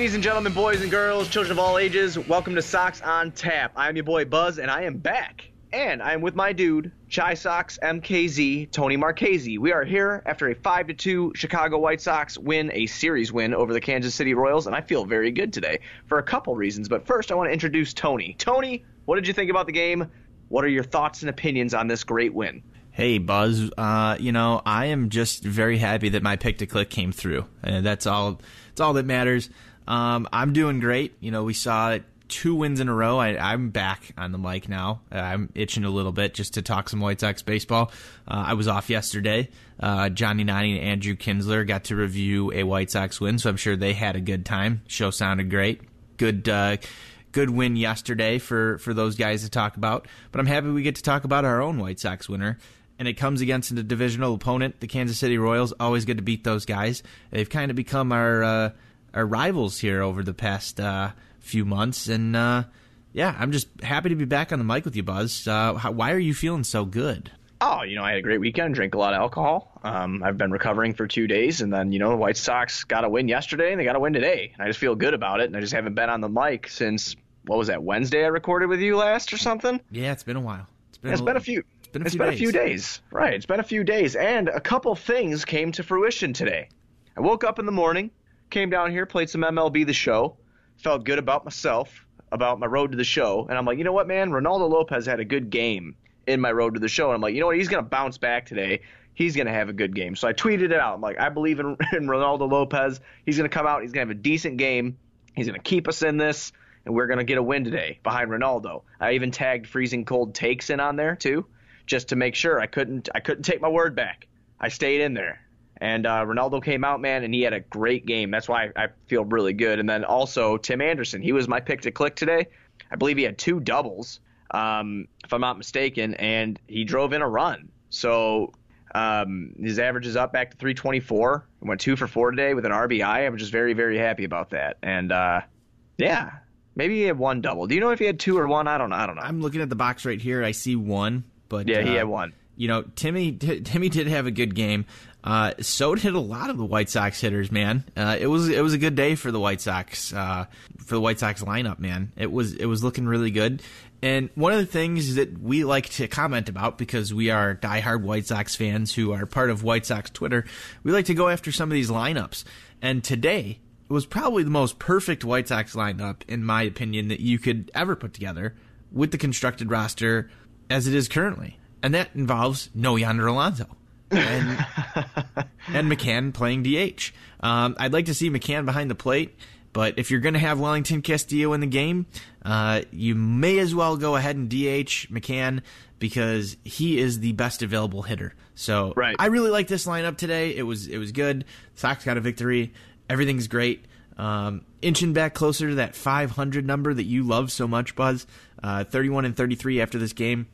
Ladies and gentlemen, boys and girls, children of all ages, welcome to Sox on Tap. I am your boy Buzz, and I am back. And I am with my dude, Shy Sox MKZ, Tony Marchese. We are here after a 5 to 2 Chicago White Sox win, a series win over the Kansas City Royals, and I feel very good today for a couple reasons. But first, I want to introduce Tony. Tony, what did you think about the game? What are your thoughts and opinions on this great win? Hey Buzz, uh, you know I am just very happy that my pick to click came through, and that's all. That's all that matters. Um, I'm doing great. You know we saw two wins in a row. I, am back on the mic now. I'm itching a little bit just to talk some White Sox baseball. Uh, I was off yesterday. Uh, Johnny Nani and Andrew Kinsler got to review a White Sox win, so I'm sure they had a good time. Show sounded great. Good uh, good win yesterday for for those guys to talk about. But I'm happy we get to talk about our own White Sox winner and it comes against a divisional opponent, the Kansas City Royals. Always good to beat those guys. They've kind of become our uh, our rivals here over the past uh, few months, and uh, yeah, I'm just happy to be back on the mic with you, Buzz. Uh, how, why are you feeling so good? Oh, you know, I had a great weekend, drank a lot of alcohol. Um, I've been recovering for two days, and then, you know, the White Sox got a win yesterday, and they got a win today. And I just feel good about it, and I just haven't been on the mic since, what was that, Wednesday I recorded with you last or something? Yeah, it's been a while. It's been, it's a, been a few been a it's few been a few days. Right. It's been a few days. And a couple things came to fruition today. I woke up in the morning, came down here, played some MLB the show, felt good about myself, about my road to the show. And I'm like, you know what, man? Ronaldo Lopez had a good game in my road to the show. And I'm like, you know what? He's going to bounce back today. He's going to have a good game. So I tweeted it out. I'm like, I believe in, in Ronaldo Lopez. He's going to come out. He's going to have a decent game. He's going to keep us in this. And we're going to get a win today behind Ronaldo. I even tagged freezing cold takes in on there, too just to make sure. I couldn't I couldn't take my word back. I stayed in there. And uh, Ronaldo came out, man, and he had a great game. That's why I, I feel really good. And then also Tim Anderson, he was my pick to click today. I believe he had two doubles, um, if I'm not mistaken, and he drove in a run. So um, his average is up back to 324. He went two for four today with an RBI. I'm just very, very happy about that. And uh, yeah, maybe he had one double. Do you know if he had two or one? I don't know. I don't know. I'm looking at the box right here. I see one, but yeah, he uh, had one. You know, Timmy Timmy did have a good game. Uh, so did a lot of the White Sox hitters, man. Uh, it was it was a good day for the White Sox uh, for the White Sox lineup, man. It was it was looking really good. And one of the things that we like to comment about because we are diehard White Sox fans who are part of White Sox Twitter, we like to go after some of these lineups. And today was probably the most perfect White Sox lineup, in my opinion, that you could ever put together with the constructed roster as it is currently. And that involves no Yonder Alonso. And, and McCann playing DH. Um, I'd like to see McCann behind the plate, but if you're going to have Wellington Castillo in the game, uh, you may as well go ahead and DH McCann because he is the best available hitter. So Right. I really like this lineup today. It was it was good. Sox got a victory. Everything's great. Um, inching back closer to that 500 number that you love so much, Buzz. Uh, 31 and 33 after this game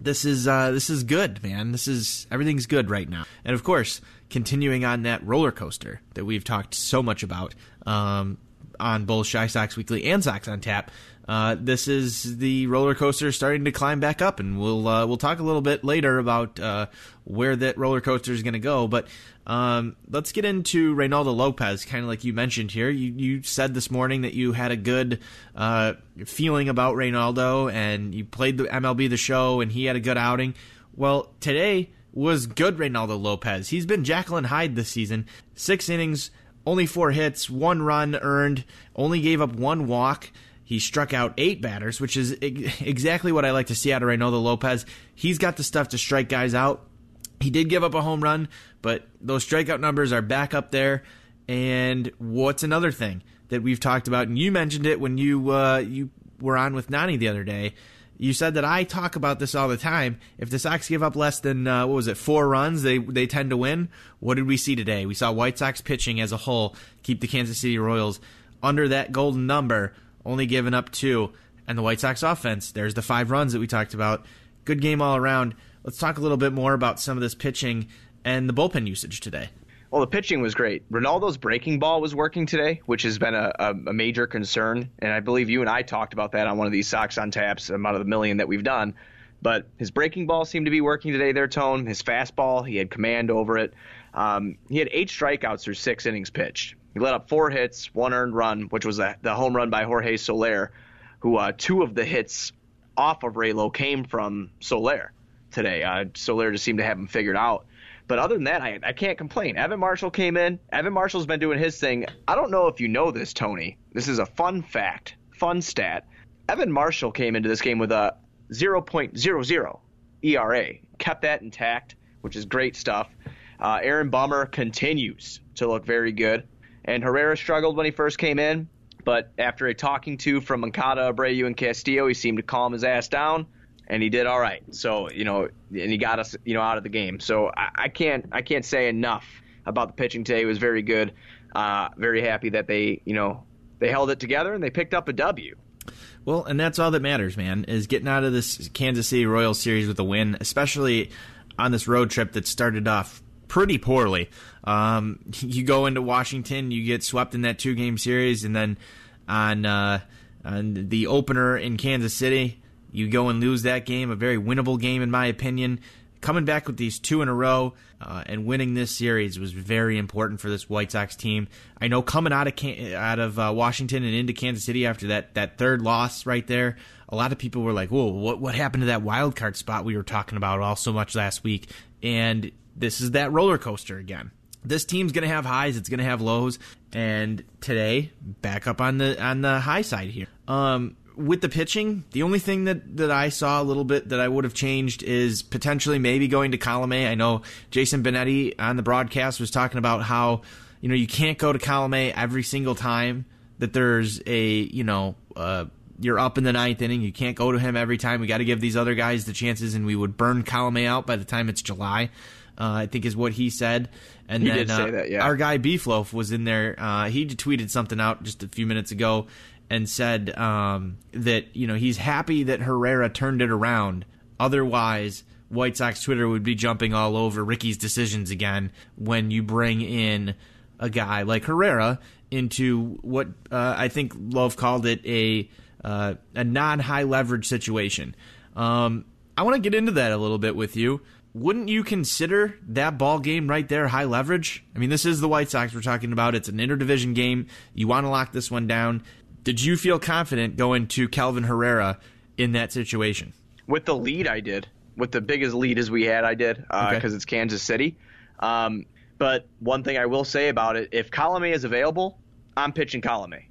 this is uh, this is good, man. This is everything's good right now. And of course, continuing on that roller coaster that we've talked so much about um, on both Shy Sox Weekly and Sox on Tap. Uh, this is the roller coaster starting to climb back up, and we'll uh, we'll talk a little bit later about uh, where that roller coaster is going to go. But um, let's get into Reynaldo Lopez, kind of like you mentioned here. You you said this morning that you had a good uh, feeling about Reynaldo, and you played the MLB the show, and he had a good outing. Well, today was good Reynaldo Lopez. He's been and Hyde this season. Six innings, only four hits, one run earned, only gave up one walk. He struck out eight batters, which is exactly what I like to see out of Reynaldo Lopez. He's got the stuff to strike guys out. He did give up a home run, but those strikeout numbers are back up there. And what's another thing that we've talked about, and you mentioned it when you uh, you were on with Nani the other day. You said that I talk about this all the time. If the Sox give up less than uh, what was it, four runs, they they tend to win. What did we see today? We saw White Sox pitching as a whole keep the Kansas City Royals under that golden number, only giving up two. And the White Sox offense, there's the five runs that we talked about. Good game all around. Let's talk a little bit more about some of this pitching and the bullpen usage today. Well, the pitching was great. Ronaldo's breaking ball was working today, which has been a, a, major concern. And I believe you and I talked about that on one of these Sox on Taps, out of the million that we've done. But his breaking ball seemed to be working today, their tone. His fastball, he had command over it. Um, he had eight strikeouts through six innings pitched. He let up four hits, one earned run, which was a, the home run by Jorge Soler, who uh, two of the hits off of Raylo came from Soler today. Uh, Soler just seemed to have him figured out. But other than that, I, I can't complain. Evan Marshall came in. Evan Marshall's been doing his thing. I don't know if you know this, Tony. This is a fun fact, fun stat. Evan Marshall came into this game with a 0.00 ERA, kept that intact, which is great stuff. Uh, Aaron Bummer continues to look very good. And Herrera struggled when he first came in, but after a talking to from Moncada, Abreu, and Castillo, he seemed to calm his ass down and he did all right. So you know, and he got us you know out of the game. So I, I can't I can't say enough about the pitching today. It was very good. Uh, very happy that they you know they held it together and they picked up a W. Well, and that's all that matters, man, is getting out of this Kansas City Royals series with a win, especially on this road trip that started off pretty poorly. Um, you go into Washington, you get swept in that two game series, and then on, uh, on the opener in Kansas City, you go and lose that game, a very winnable game in my opinion. Coming back with these two in a row uh, and winning this series was very important for this White Sox team. I know coming out of Can- out of uh, Washington and into Kansas City after that that third loss right there, a lot of people were like, "Whoa, what what happened to that wild card spot we were talking about all so much last week?" And this is that roller coaster again. This team's going to have highs, it's going to have lows, and today back up on the on the high side here. Um, with the pitching, the only thing that, that I saw a little bit that I would have changed is potentially maybe going to Colomé. I know Jason Benetti on the broadcast was talking about how, you know, you can't go to Colomé every single time that there's a, you know, uh, you're up in the ninth inning. You can't go to him every time. We got to give these other guys the chances, and we would burn Colomé out by the time it's July. Uh, I think is what he said. And he then uh, that, yeah. our guy Beefloaf was in there. Uh, he tweeted something out just a few minutes ago and said um, that you know he's happy that Herrera turned it around. Otherwise, White Sox Twitter would be jumping all over Ricky's decisions again when you bring in a guy like Herrera into what uh, I think Love called it a uh, a non high leverage situation. Um, I want to get into that a little bit with you. Wouldn't you consider that ball game right there high leverage? I mean, this is the White Sox we're talking about. It's an interdivision game. You want to lock this one down. Did you feel confident going to Kelvin Herrera in that situation? With the lead, I did. With the biggest lead as we had, I did because uh, okay. it's Kansas City. Um, but one thing I will say about it: if Colomé is available, I'm pitching Colomé.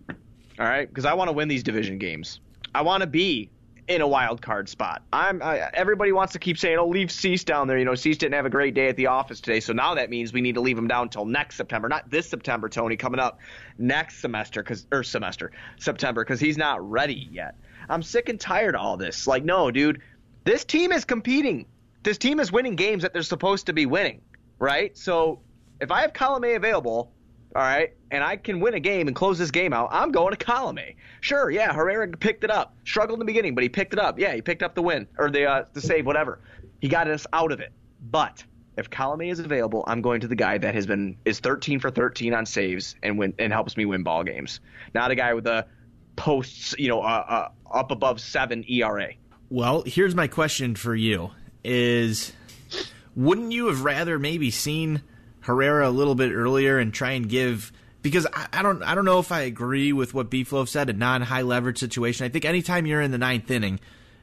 All right, because I want to win these division games. I want to be in a wild card spot. I'm everybody wants to keep saying, "Oh, leave Cease down there." You know, Cease didn't have a great day at the office today, so now that means we need to leave him down until next September, not this September, Tony, coming up next semester because or er, semester September because he's not ready yet. I'm sick and tired of all this. Like, no, dude, this team is competing. This team is winning games that they're supposed to be winning, right? So if I have Colomé available, all right, and I can win a game and close this game out, I'm going to Colomé. Sure, yeah, Herrera picked it up. Struggled in the beginning, but he picked it up. Yeah, he picked up the win or the uh, the save, whatever. He got us out of it. But if Colomé is available, I'm going to the guy that has been is 13 for 13 on saves and win and helps me win ball games. Not a guy with a posts, you know, uh, uh, up above seven ERA. Well, here's my question for you: Is wouldn't you have rather maybe seen Herrera a little bit earlier and try and give because I, I, don't I don't know if I agree with what Beefloaf said, a non high leverage situation. I think anytime you're in the ninth inning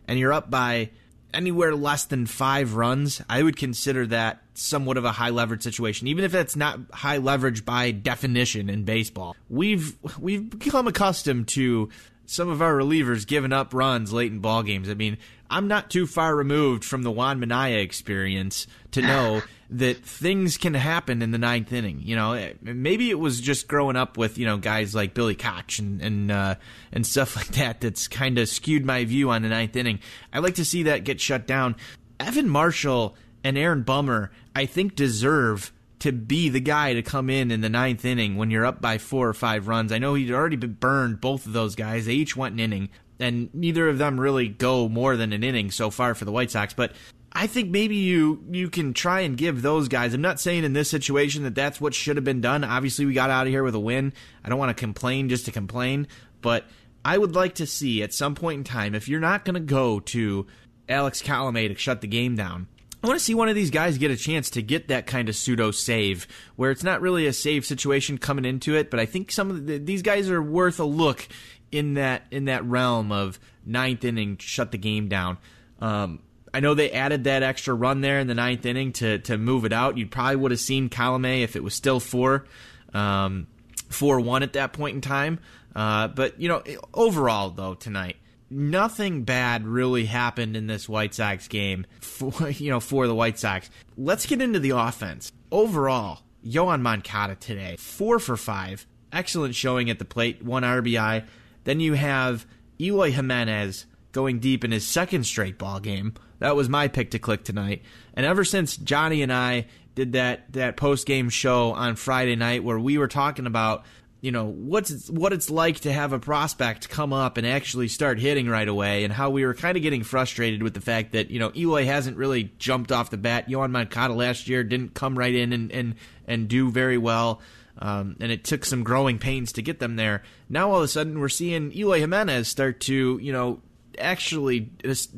and you're up by anywhere less than five runs, I would consider that somewhat of a high leverage situation, even if that's not high leverage by definition in baseball. We've we've become accustomed to some of our relievers giving up runs late in ball games. I mean, I'm not too far removed from the Juan Mania experience to know that things can happen in the ninth inning. You know, maybe it was just growing up with you know guys like Billy Koch and and uh, and stuff like that that's kind of skewed my view on the ninth inning. I like to see that get shut down. Evan Marshall and Aaron Bummer, I think, deserve to be the guy to come in in the ninth inning when you're up by four or five runs. I know he'd already been burned both of those guys. They each went an inning, and neither of them really go more than an inning so far for the White Sox. But I think maybe you you can try and give those guys. I'm not saying in this situation that that's what should have been done. Obviously, we got out of here with a win. I don't want to complain just to complain, but I would like to see at some point in time if you're not going to go to Alex Colomé to shut the game down I want to see one of these guys get a chance to get that kind of pseudo save where it's not really a save situation coming into it, but I think some of the, these guys are worth a look in that in that realm of ninth inning shut the game down. Um, I know they added that extra run there in the ninth inning to to move it out. You probably would have seen Colomé if it was still four, um, four one at that point in time. Uh, but you know, overall though tonight, nothing bad really happened in this White Sox game for you know for the White Sox. Let's get into the offense. Overall, Yoan Moncada today, 4 for 5. Excellent showing at the plate, one RBI. Then you have Eloy Jimenez going deep in his second straight ball game. That was my pick to click tonight. And ever since Johnny and I did that that post game show on Friday night where we were talking about you know what's what it's like to have a prospect come up and actually start hitting right away, and how we were kind of getting frustrated with the fact that you know Eloy hasn't really jumped off the bat. Yoan Moncada last year didn't come right in and and and do very well. Um, and it took some growing pains to get them there. Now all of a sudden we're seeing Eloy Jimenez start to, you know, actually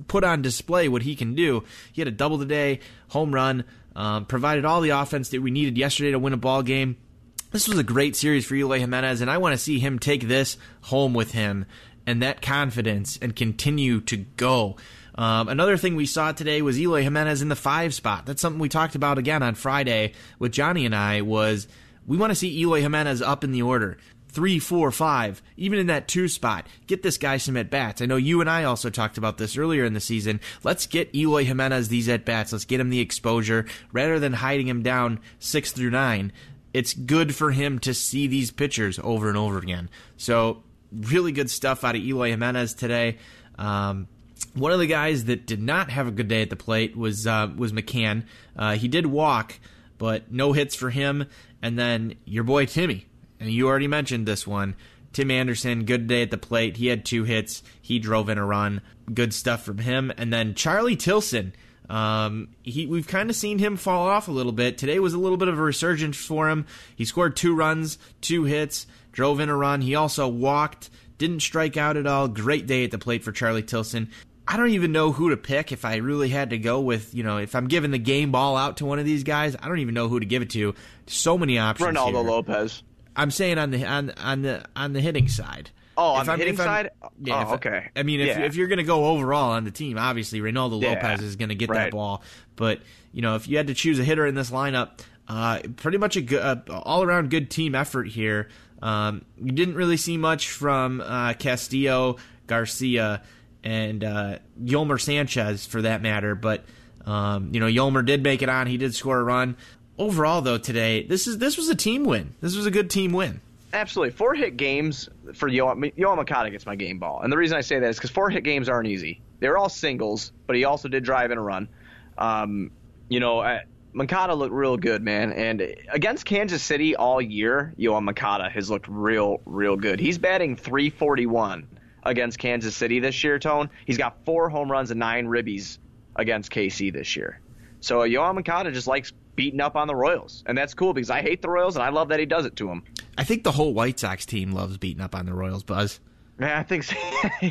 put on display what he can do. He had a double today, home run, um, provided all the offense that we needed yesterday to win a ball game this was a great series for Eloy Jimenez, and I want to see him take this home with him and that confidence and continue to go. Um, another thing we saw today was Eloy Jimenez in the five spot. That's something we talked about again on Friday with Johnny and I. Was we want to see Eloy Jimenez up in the order, three, four, five, even in that two spot. Get this guy some at bats. I know you and I also talked about this earlier in the season. Let's get Eloy Jimenez these at bats. Let's get him the exposure rather than hiding him down six through nine it's good for him to see these pitchers over and over again. So, really good stuff out of Eloy Jimenez today. Um, one of the guys that did not have a good day at the plate was uh, was McCann. Uh, he did walk, but no hits for him. And then your boy Timmy, and you already mentioned this one. Tim Anderson, good day at the plate. He had two hits. He drove in a run. Good stuff from him. And then Charlie Tilson um, he we've kind of seen him fall off a little bit. Today was a little bit of a resurgence for him. He scored two runs, two hits, drove in a run. He also walked, didn't strike out at all. Great day at the plate for Charlie Tilson. I don't even know who to pick if I really had to go with, you know, if I'm giving the game ball out to one of these guys, I don't even know who to give it to. So many options. Reynaldo here. Lopez. I'm saying on the on on the on the hitting side. Oh, on if the I'm, hitting side. Yeah, oh, okay. I mean, if yeah. if you're going to go overall on the team, obviously Reynaldo yeah. Lopez is going to get right. that ball. But you know, if you had to choose a hitter in this lineup, uh, pretty much a good, uh, all around good team effort here. Um, you didn't really see much from uh, Castillo, Garcia, and uh, Yolmer Sanchez for that matter. But um, you know, Yolmer did make it on. He did score a run. Overall, though, today this is this was a team win. This was a good team win. Absolutely. Four hit games for Yoan, Yoan Moncada gets my game ball. And the reason I say that is because four hit games aren't easy. They were all singles, but he also did drive in a run. Um, you know, uh, Moncada looked real good, man. And against Kansas City all year, Yoan Moncada has looked real, real good. He's batting 341 against Kansas City this year, Tone. He's got four home runs and nine ribbies against KC this year. So uh, Yoan Moncada just likes beating up on the Royals, and that's cool because I hate the Royals and I love that he does it to them. I think the whole White Sox team loves beating up on the Royals, Buzz. Yeah, I think so.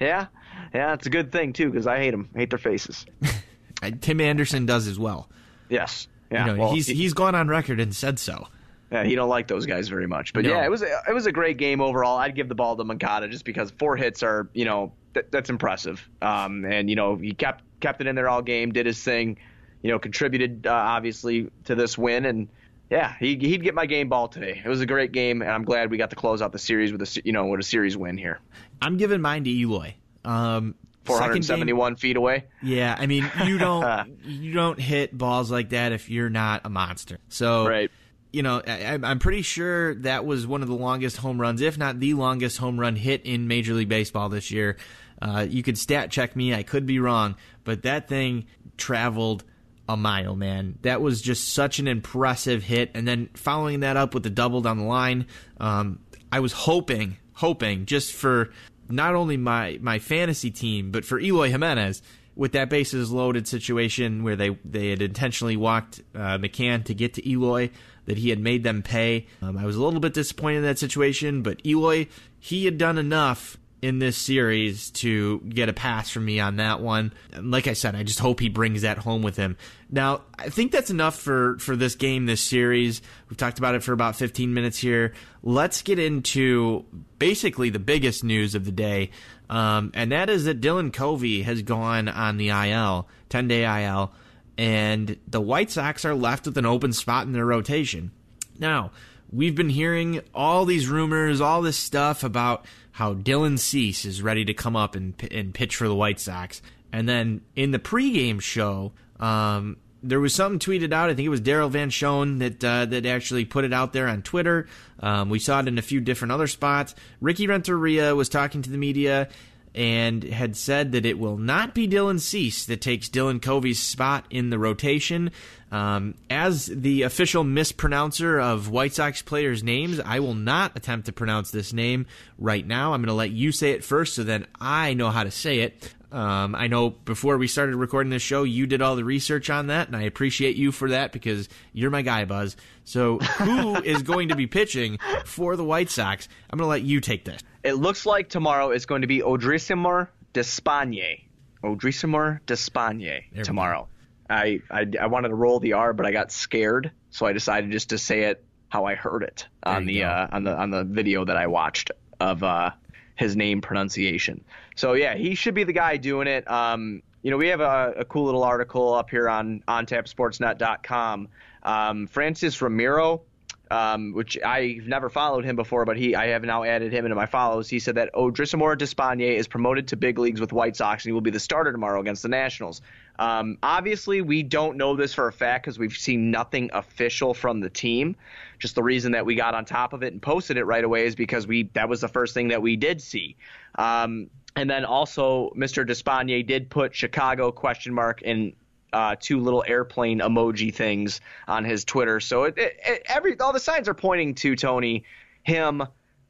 yeah, yeah, it's a good thing too because I hate them, hate their faces. Tim Anderson does as well. Yes, yeah. You know, well, he's he's gone on record and said so. Yeah, he don't like those guys very much. But no. yeah, it was a, it was a great game overall. I'd give the ball to Moncada just because four hits are you know th- that's impressive. Um, and you know he kept kept it in there all game, did his thing you know, contributed uh, obviously to this win. And yeah, he, he'd get my game ball today. It was a great game, and I'm glad we got to close out the series with a you know with a series win here. I'm giving mine to Eloy. Um, 471 feet away. Yeah, I mean, you don't you don't hit balls like that if you're not a monster. So, right. You know, I, I'm pretty sure that was one of the longest home runs, if not the longest home run hit in Major League Baseball this year. Uh, you could stat check me; I could be wrong, but that thing traveled a mile, man. That was just such an impressive hit. And then following that up with the double down the line, um, I was hoping, hoping just for not only my my fantasy team, but for Eloy Jimenez with that bases loaded situation where they they had intentionally walked uh, McCann to get to Eloy, that he had made them pay. Um, I was a little bit disappointed in that situation, but Eloy he had done enough in this series to get a pass from me on that one. And like I said, I just hope he brings that home with him. Now, I think that's enough for for this game, this series. We've talked about it for about 15 minutes here. Let's get into basically the biggest news of the day, um, and that is that Dylan Covey has gone on the IL, 10 day IL, and the White Sox are left with an open spot in their rotation. Now, we've been hearing all these rumors, all this stuff about how Dylan Cease is ready to come up and, and pitch for the White Sox. And then in the pregame show, um, there was something tweeted out. I think it was Daryl Van Schouwen that uh, that actually put it out there on Twitter. Um, we saw it in a few different other spots. Ricky Renteria was talking to the media and had said that it will not be Dylan Cease that takes Dylan Covey's spot in the rotation. Um, as the official mispronouncer of White Sox players' names, I will not attempt to pronounce this name right now. I'm going to let you say it first so then I know how to say it. Um, I know before we started recording this show, you did all the research on that, and I appreciate you for that because you're my guy, Buzz. So, who is going to be pitching for the White Sox? I'm going to let you take this. It looks like tomorrow is going to be Odrisamer Despaigne. Odrisamer Despaigne tomorrow. I, I, I wanted to roll the R, but I got scared, so I decided just to say it how I heard it on the uh, on the on the video that I watched of uh, his name pronunciation. So yeah, he should be the guy doing it. Um, you know, we have a, a cool little article up here on ontapsportsnet.com. Um, Francys Romero um, which I've never followed him before, but he I have now added him into my follows. He said that Odrisamer Despaigne is promoted to big leagues with White Sox and he will be the starter tomorrow against the Nationals. Um, obviously, we don't know this for a fact because we've seen nothing official from the team. Just the reason that we got on top of it and posted it right away is because we that was the first thing that we did see. Um, and then also, Mr. Despaigne did put Chicago question mark in uh, two little airplane emoji things on his Twitter. So it, it, it, every all the signs are pointing to Tony, him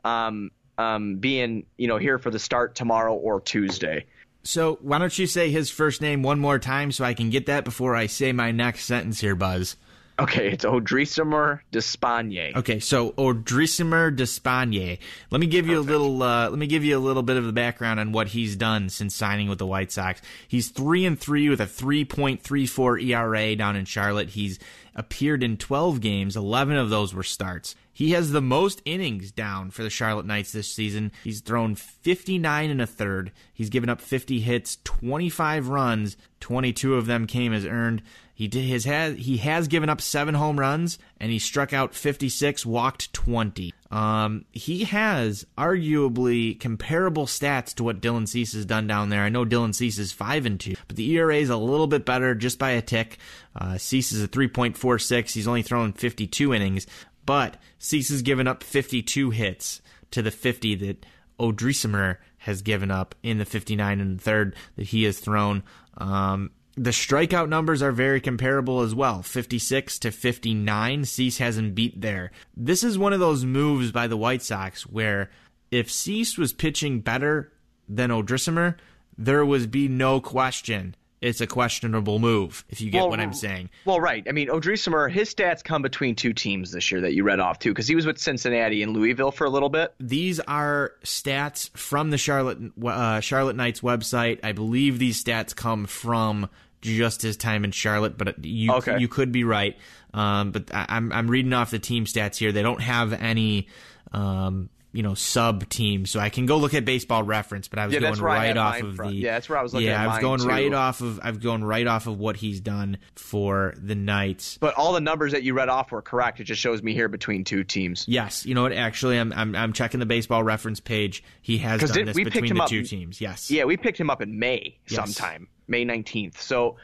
um, um, being you know here for the start tomorrow or Tuesday. So why don't you say his first name one more time so I can get that before I say my next sentence here, Buzz? Okay, it's Odrisamer Despaigne. Okay, so Odrisamer Despaigne. Let me give you Perfect. a little. Uh, let me give you a little bit of the background on what he's done since signing with the White Sox. He's three and three with a 3.34 ERA down in Charlotte. He's appeared in 12 games. 11 of those were starts. He has the most innings down for the Charlotte Knights this season. He's thrown 59 and a third. He's given up 50 hits, 25 runs, 22 of them came as earned. He did his has he has given up seven home runs and he struck out 56, walked 20. Um, he has arguably comparable stats to what Dylan Cease has done down there. I know Dylan Cease is five and two, but the ERA is a little bit better just by a tick. Uh, Cease is a 3.46. He's only thrown 52 innings, but Cease has given up 52 hits to the 50 that Odrisamer has given up in the 59 and the third that he has thrown. Um, the strikeout numbers are very comparable as well 56 to 59. Cease hasn't beat there. This is one of those moves by the White Sox where if Cease was pitching better than Odrisamer, there would be no question it's a questionable move, if you get well, what I'm saying. Well, right. I mean, Odrisamer, his stats come between two teams this year that you read off, too, because he was with Cincinnati and Louisville for a little bit. These are stats from the Charlotte uh, Charlotte Knights website. I believe these stats come from just his time in Charlotte, but you okay. you could be right. Um, but I, am I'm reading off the team stats here. They don't have any um, you know sub teams, so I can go look at Baseball Reference. But I was Yeah, going that's where I right off of from. the Yeah, that's where I was looking yeah at I was going too. right off of I've going right off of what he's done for the Knights. But all the numbers that you read off were correct. It just shows me here between two teams. Yes, you know what? Actually, I'm I'm, I'm checking the Baseball Reference page. He has done did- this between the up- two teams. Yes. Yeah, we picked him up in May Yes. sometime, May 19th. So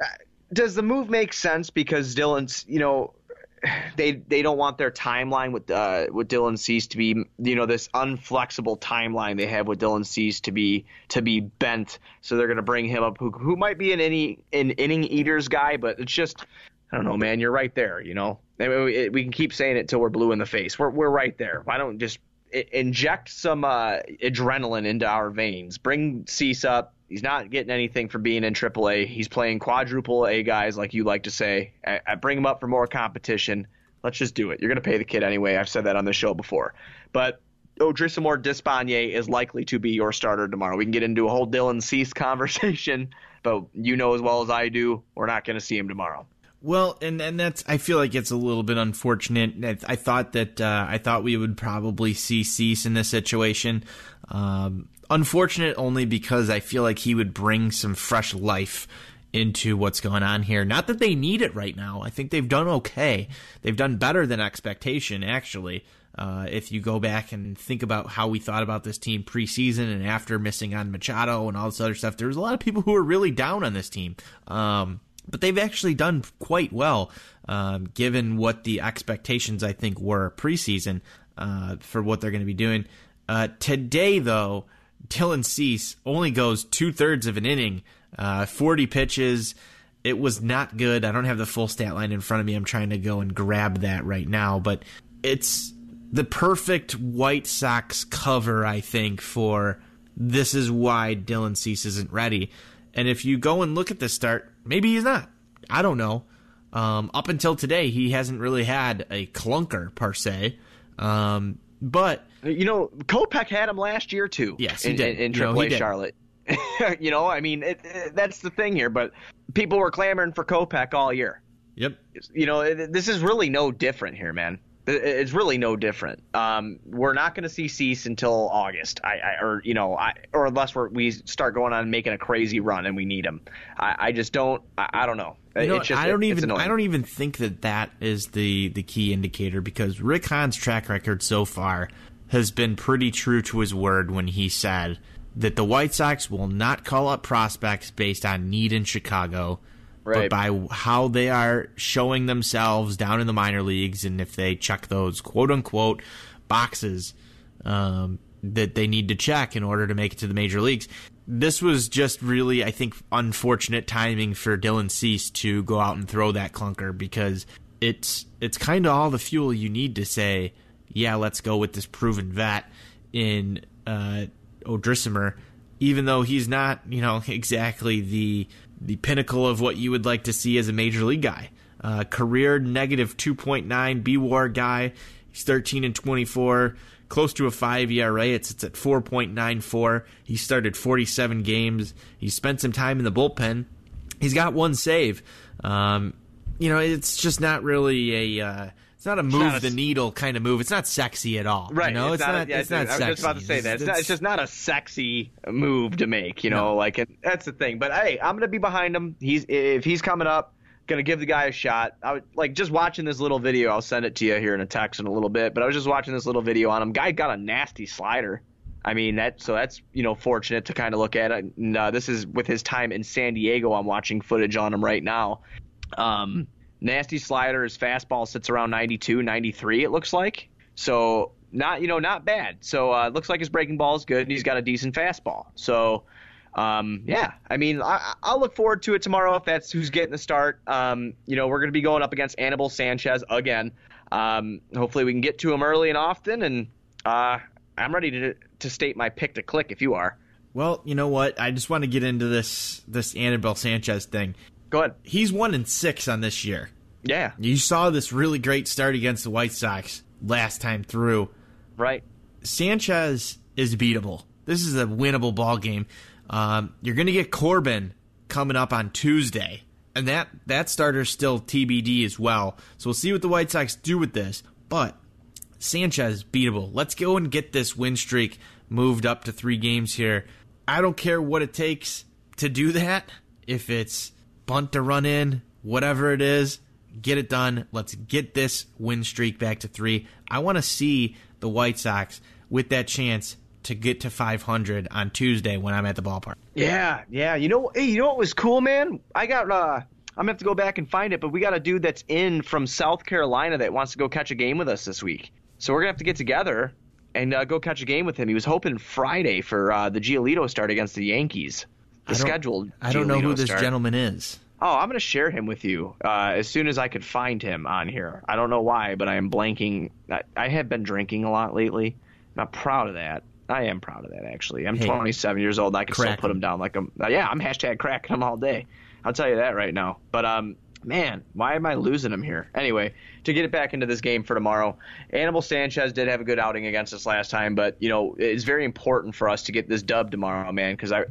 uh, does the move make sense because Dylan's, you know, they they don't want their timeline with uh, with Dylan Cease to be, you know, this unflexible timeline they have with Dylan Cease to be to be bent. So they're going to bring him up who who might be an inning an inning eaters guy, but it's just I don't know, man. You're right there. You know, I mean, we, we can keep saying it till we're blue in the face. We're we're right there. Why don't just inject some uh, adrenaline into our veins? Bring Cease up. He's not getting anything for being in AAA. He's playing quadruple A guys, like you like to say. I, I bring him up for more competition. Let's just do it. You're going to pay the kid anyway. I've said that on the show before. But Odrisamer Despaigne is likely to be your starter tomorrow. We can get into a whole Dylan Cease conversation, but you know as well as I do, we're not going to see him tomorrow. Well, and and that's I feel like it's a little bit unfortunate. I, I thought that uh, I thought we would probably see Cease in this situation. Um, unfortunate only because I feel like he would bring some fresh life into what's going on here. Not that they need it right now. I think they've done okay. They've done better than expectation, actually. Uh, if you go back and think about how we thought about this team preseason and after missing on Machado and all this other stuff, there was a lot of people who were really down on this team. Um, but they've actually done quite well, um, given what the expectations I think were preseason uh, for what they're going to be doing. Uh, today, though, Dylan Cease only goes two thirds of an inning, uh, 40 pitches. It was not good. I don't have the full stat line in front of me. I'm trying to go and grab that right now, but it's the perfect White Sox cover, I think, for this is why Dylan Cease isn't ready. And if you go and look at the start, maybe he's not. I don't know. Um, up until today, he hasn't really had a clunker per se. Um, but You know, Kopech had him last year too. Yes, he in, did. in, in You know, AAA. Charlotte. you know, I mean, it, it, that's the thing here. But people were clamoring for Kopech all year. yep, You know, it, this is really no different here, man. It- It's really no different. Um, we're not going to see Cease until August, I, I or you know, I, or unless we're, we start going on and making a crazy run and we need him. I, I just don't. I, I don't know. You know, just, I don't even. I don't even think that that is the the key indicator because Rick Hahn's track record so far has been pretty true to his word when he said that the White Sox will not call up prospects based on need in Chicago, Right. but by how they are showing themselves down in the minor leagues and if they check those quote unquote boxes um, that they need to check in order to make it to the major leagues. This was just really, I think, unfortunate timing for Dylan Cease to go out and throw that clunker because it's it's kind of all the fuel you need to say, yeah, let's go with this proven vet in uh, Odrisamer, even though he's not, you know, exactly the the pinnacle of what you would like to see as a major league guy. Uh, career negative 2.9 B WAR guy. He's 13 and 24, close to a 5 ERA. It's, it's at 4.94. He started 47 games. He spent some time in the bullpen. He's got one save. Um, you know, it's just not really a. Uh, it's not a move not the needle kind of move. It's not sexy at all. Right. You know, it's, not. yeah, it's not Sexy. I was just about to say that. It's, not, It's- it's just not a sexy move to make. You know, No. like it, that's the thing. But hey, I'm gonna be behind him. He's if he's coming up, gonna give the guy a shot. I would like just watching this little video. I'll send it to you here in a text in a little bit. But I was just watching this little video on him. Guy got a nasty slider. I mean that so that's you know fortunate to kind of look at it. And, uh, this is with his time in San Diego. I'm watching footage on him right now. Um, nasty slider. His fastball sits around 92, 93. It looks like. So not you know not bad. So uh, looks like his breaking ball is good, and he's got a decent fastball. So um, yeah, I mean I, I'll look forward to it tomorrow if that's who's getting the start. Um, you know we're going to be going up against Anibal Sanchez again. Um, hopefully we can get to him early and often, and uh, I'm ready to to state my pick to click if you are. Well, you know what? I just want to get into this this Anibal Sanchez thing. Go ahead. He's one in six on this year. Yeah. You saw this really great start against the White Sox last time through. Right. Sanchez is beatable. This is a winnable ball game. Um, you're going to get Corbin coming up on Tuesday, and that that starter's still TBD as well. So we'll see what the White Sox do with this. But Sanchez is beatable. Let's go and get this win streak moved up to three games here. I don't care what it takes to do that. If it's bunt to run in, whatever it is, get it done. Let's get this win streak back to three. I want to see the White Sox with that chance to get to 500 on Tuesday when I'm at the ballpark. Yeah, yeah. You know, hey, you know what was cool, man? I got. uh I'm gonna have to go back and find it, but we got a dude that's in from South Carolina that wants to go catch a game with us this week. So we're gonna have to get together and uh, go catch a game with him. He was hoping Friday for uh, the Giolito start against the Yankees. The I don't- scheduled. I don't know who this start. gentleman is. Oh, I'm going to share him with you uh, as soon as I could find him on here. I don't know why, but I am blanking. I, I have been drinking a lot lately. Not proud of that. I am proud of that, actually. I'm Hey, 27 years old, and I can still put him. him down like I'm. uh, Yeah, I'm hashtag cracking him all day. I'll tell you that right now. But um, man, why am I losing him here? Anyway, to get it back into this game for tomorrow, Anibal Sanchez did have a good outing against us last time, but you know it's very important for us to get this dub tomorrow, man, because I,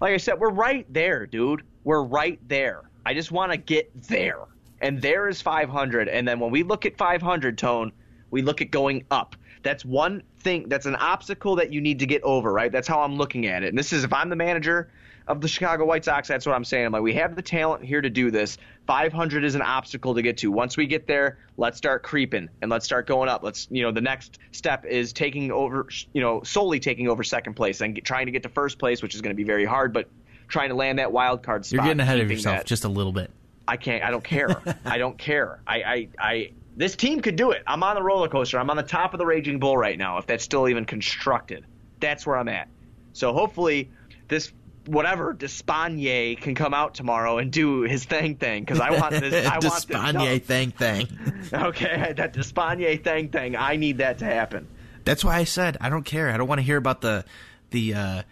like I said, we're right there, dude. We're right there. I just want to get there, and there is 500, and then when we look at 500, tone, we look at going up. That's one thing. That's an obstacle that you need to get over, right? That's how I'm looking at it. And this is if I'm the manager of the Chicago White Sox, that's what I'm saying. I'm like, we have the talent here to do this. 500 is an obstacle to get to. Once we get there, let's start creeping and let's start going up. Let's, you know, the next step is taking over, you know, solely taking over second place and get, trying to get to first place, which is going to be very hard, but trying to land that wild card spot. You're getting ahead of yourself that- just a little bit. I can't. I don't care. I don't care. I, I, I. This team could do it. I'm on the roller coaster. I'm on the top of the raging bull right now. If that's still even constructed, that's where I'm at. So hopefully, this whatever Despaigne can come out tomorrow and do his thing thing because I want this. I want this. Thing thing. Okay, that Despaigne thing thing. I need that to happen. That's why I said I don't care. I don't want to hear about the the uh,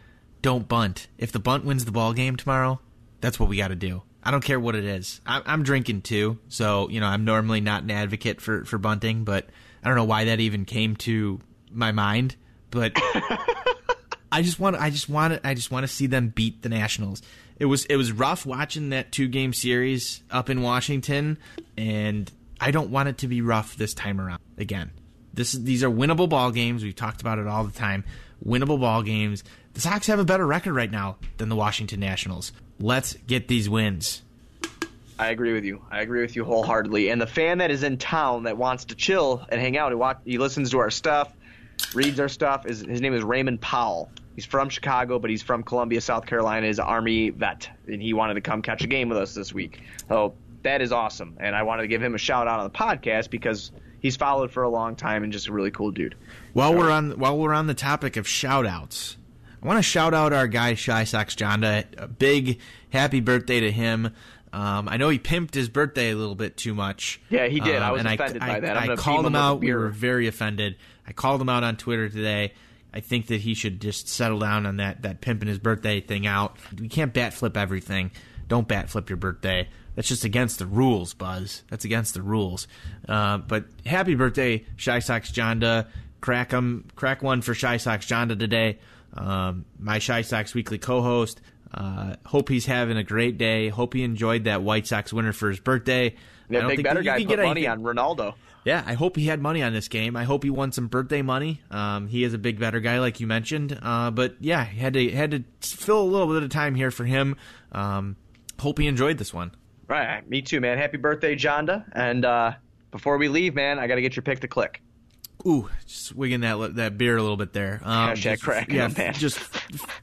don't bunt. If the bunt wins the ball game tomorrow, that's what we got to do. I don't care what it is. I'm, I'm drinking too, so you know I'm normally not an advocate for for bunting, but I don't know why that even came to my mind. But I just want I just want I just want to see them beat the Nationals. It was it was rough watching that two game series up in Washington, and I don't want it to be rough this time around again. This is, these are winnable ball games. We've talked about it all the time. Winnable ball games. The Sox have a better record right now than the Washington Nationals. Let's get these wins. I agree with you. I agree with you wholeheartedly. And the fan that is in town that wants to chill and hang out, he, watch, he listens to our stuff, reads our stuff. Is his name is Raymond Powell. He's from Chicago, but he's from Columbia, South Carolina. He's an Army vet, and he wanted to come catch a game with us this week. So that is awesome, and I wanted to give him a shout out on the podcast because he's followed for a long time and just a really cool dude. While we're on while we're on the topic of shout outs, I want to shout out our guy Shy Sox Jonda. A big happy birthday to him. Um, I know he pimped his birthday a little bit too much. Yeah, he did. I was offended by that. I'm I called him him with a out. We were very offended. I called him out on Twitter today. I think that he should just settle down on that that pimping his birthday thing out. We can't bat flip everything. Don't bat flip your birthday. That's just against the rules, Buzz. That's against the rules. Uh, but happy birthday, Shy Sox Jonda. Crack 'em, crack one for Shy Sox Jonda today. Um, my Shy Sox weekly co-host. Uh, hope he's having a great day. Hope he enjoyed that White Sox winner for his birthday. I don't big think better you guy put get money anything- on Ronaldo. yeah, I hope he had money on this game. I hope he won some birthday money. Um, he is a big better guy, like you mentioned. Uh, but yeah, he had to had to fill a little bit of time here for him. Um, hope he enjoyed this one. Right, me too, man. Happy birthday, Jonda. And uh, before we leave, man, I got to get your pick to click. Ooh, just wigging that that beer a little bit there. Um, Hashtag just- cracking yeah, man. just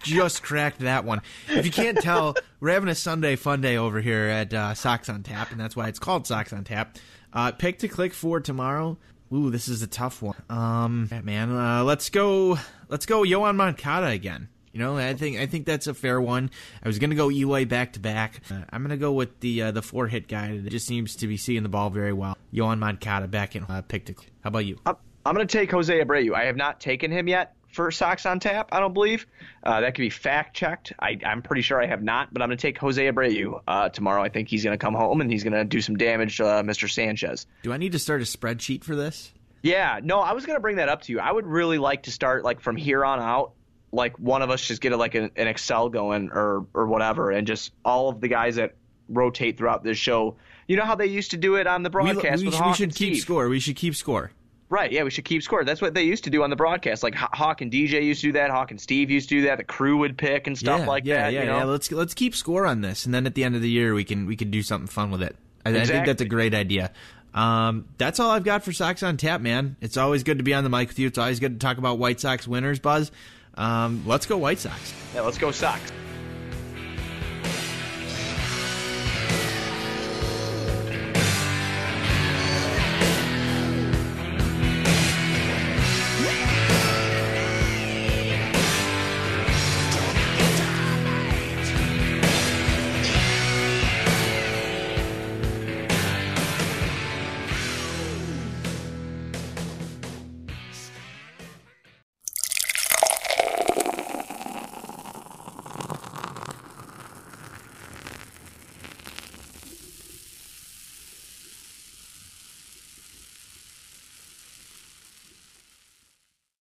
just cracked that one. If you can't tell, we're having a Sunday fun day over here at uh, Sox on Tap, and that's why it's called Sox on Tap. Uh, pick to click for tomorrow. Ooh, this is a tough one. Um, man, uh, let's go. Let's go, Yoan Moncada again. You know, I think I think that's a fair one. I was gonna go Eloy back to back. Uh, I'm gonna go with the uh, the four hit guy that just seems to be seeing the ball very well. Yoan Moncada back in uh, to. How about you? I'm, I'm going to take Jose Abreu. I have not taken him yet for Sox on Tap, I don't believe. Uh, that could be fact checked. I, I'm pretty sure I have not, but I'm going to take Jose Abreu uh, tomorrow. I think he's going to come home and he's going to do some damage to uh, Mr. Sanchez. Do I need to start a spreadsheet for this? Yeah, no, I was going to bring that up to you. I would really like to start like from here on out. Like one of us just get a, like an, an Excel going or or whatever, and just all of the guys that rotate throughout this show. You know how they used to do it on the We, broadcast we, with we should keep Steve? score. We should keep score. Right. Yeah, we should keep score. That's what they used to do on the broadcast. Like Hawk and DJ used to do that. Hawk and Steve used to do that. The crew would pick and stuff yeah, like yeah, that. Yeah, you know? yeah. Let's let's keep score on this, and then at the end of the year, we can we can do something fun with it. I, I think that's a great idea. Um, that's all I've got for Sox on Tap, man. It's always good to be on the mic with you. It's always good to talk about White Sox winners, Buzz. Um, let's go White Sox. Yeah, let's go Sox.